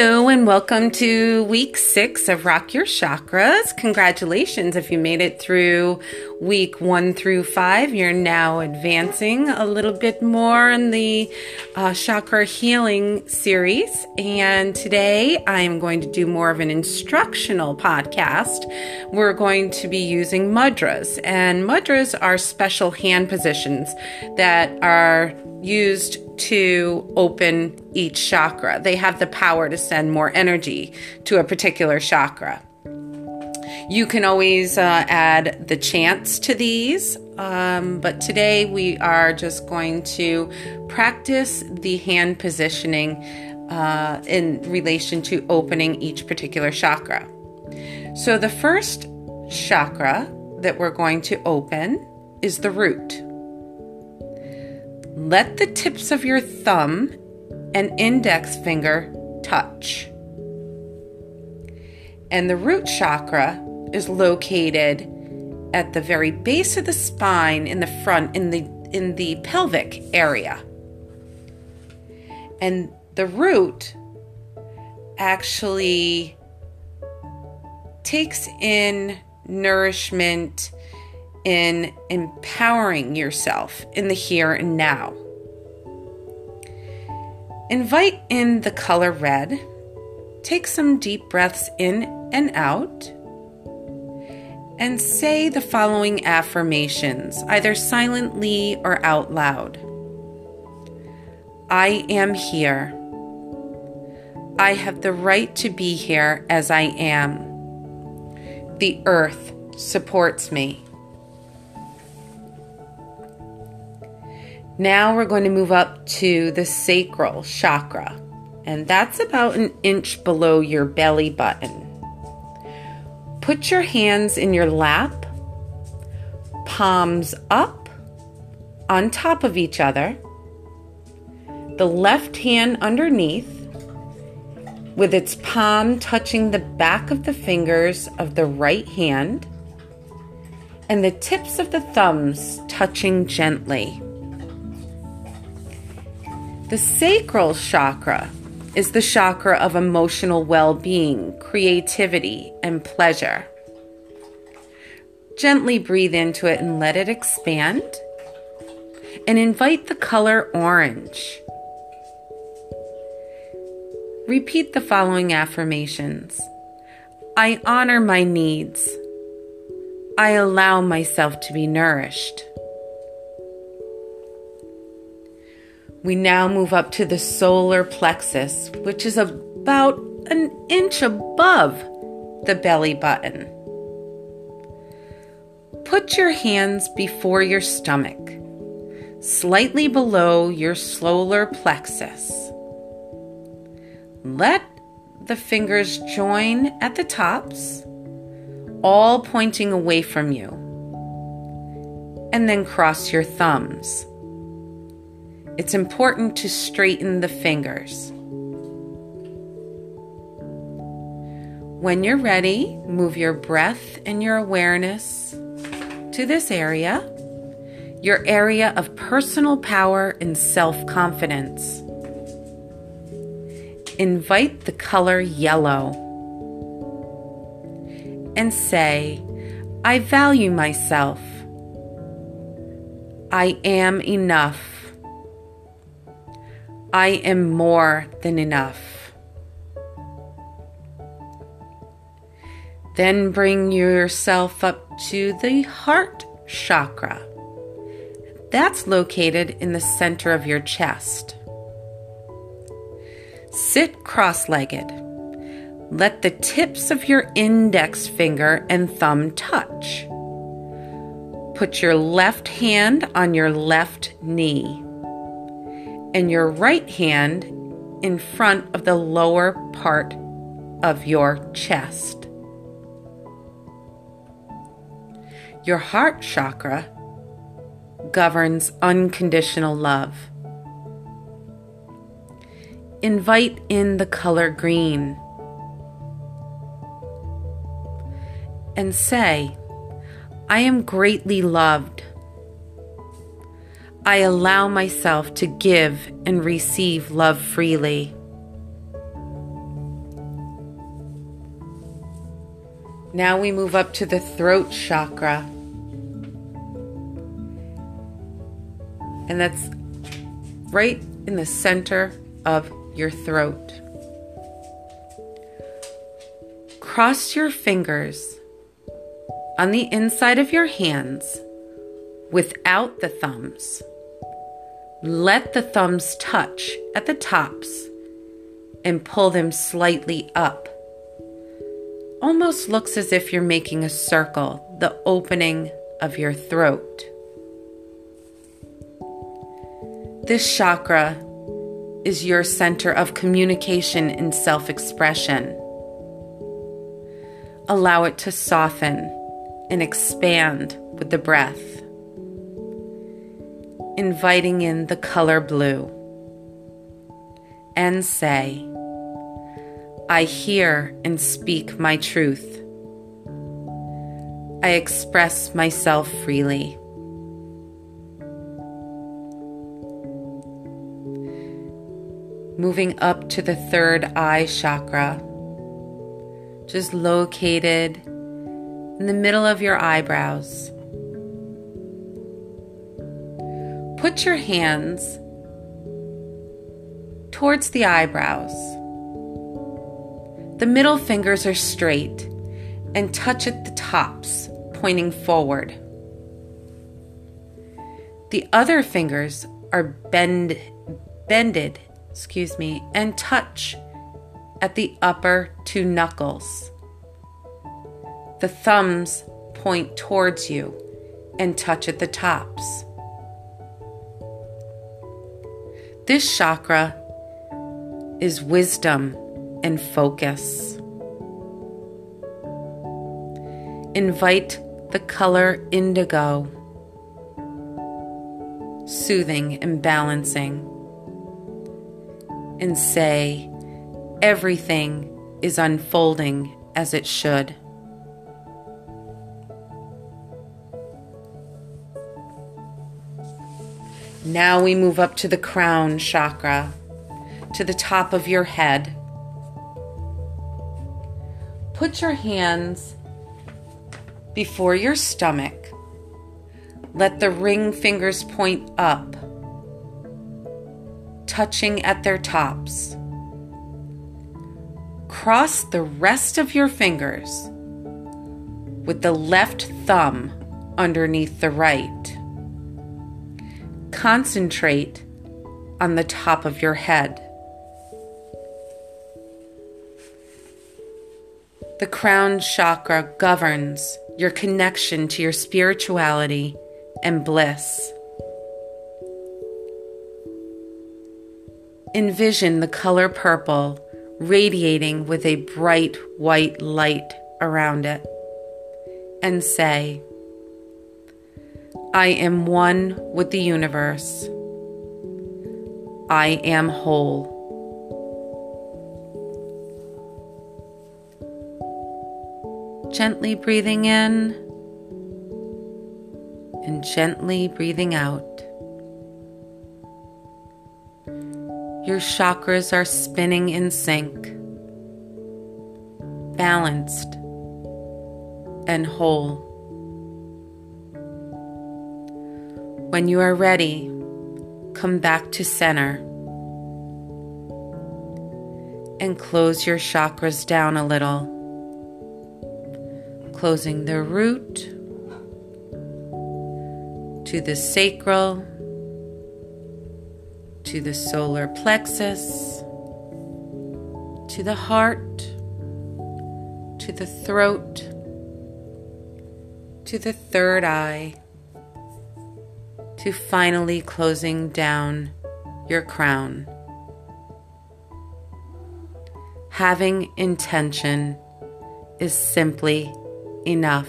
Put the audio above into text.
Hello, and welcome to week six of Rock Your Chakras. Congratulations if you made it through week one through five. You're now advancing a little bit more in the uh, chakra healing series. And today I'm going to do more of an instructional podcast. We're going to be using mudras, and mudras are special hand positions that are used to open each chakra. They have the power to send more energy to a particular chakra. You can always uh, add the chants to these, um, but today we are just going to practice the hand positioning uh, in relation to opening each particular chakra. So, the first chakra that we're going to open is the root. Let the tips of your thumb and index finger touch. And the root chakra is located at the very base of the spine in the front in the in the pelvic area. And the root actually takes in nourishment in empowering yourself in the here and now. Invite in the color red. Take some deep breaths in and out. And say the following affirmations, either silently or out loud. I am here. I have the right to be here as I am. The earth supports me. Now we're going to move up to the sacral chakra, and that's about an inch below your belly button. Put your hands in your lap, palms up on top of each other, the left hand underneath, with its palm touching the back of the fingers of the right hand, and the tips of the thumbs touching gently. The sacral chakra is the chakra of emotional well being, creativity, and pleasure. Gently breathe into it and let it expand. And invite the color orange. Repeat the following affirmations I honor my needs. I allow myself to be nourished. We now move up to the solar plexus, which is about an inch above the belly button. Put your hands before your stomach, slightly below your solar plexus. Let the fingers join at the tops, all pointing away from you. And then cross your thumbs. It's important to straighten the fingers. When you're ready, move your breath and your awareness to this area, your area of personal power and self confidence. Invite the color yellow and say, I value myself. I am enough. I am more than enough. Then bring yourself up to the heart chakra. That's located in the center of your chest. Sit cross legged. Let the tips of your index finger and thumb touch. Put your left hand on your left knee and your right hand in front of the lower part of your chest. Your heart chakra governs unconditional love. Invite in the color green and say, I am greatly loved. I allow myself to give and receive love freely. Now we move up to the throat chakra. And that's right in the center of your throat. Cross your fingers on the inside of your hands without the thumbs. Let the thumbs touch at the tops and pull them slightly up. Almost looks as if you're making a circle, the opening of your throat. This chakra is your center of communication and self expression. Allow it to soften and expand with the breath, inviting in the color blue, and say, I hear and speak my truth. I express myself freely. Moving up to the third eye chakra, just located in the middle of your eyebrows. Put your hands towards the eyebrows. The middle fingers are straight and touch at the tops, pointing forward. The other fingers are bend, bended, excuse me, and touch at the upper two knuckles. The thumbs point towards you and touch at the tops. This chakra is wisdom and focus. Invite the color indigo, soothing and balancing, and say, everything is unfolding as it should. Now we move up to the crown chakra, to the top of your head. Put your hands before your stomach. Let the ring fingers point up, touching at their tops. Cross the rest of your fingers with the left thumb underneath the right. Concentrate on the top of your head. The crown chakra governs your connection to your spirituality and bliss. Envision the color purple radiating with a bright white light around it and say, I am one with the universe. I am whole. Gently breathing in and gently breathing out. Your chakras are spinning in sync, balanced and whole. When you are ready, come back to center and close your chakras down a little closing the root to the sacral, to the solar plexus, to the heart, to the throat, to the third eye, to finally closing down your crown. Having intention is simply enough.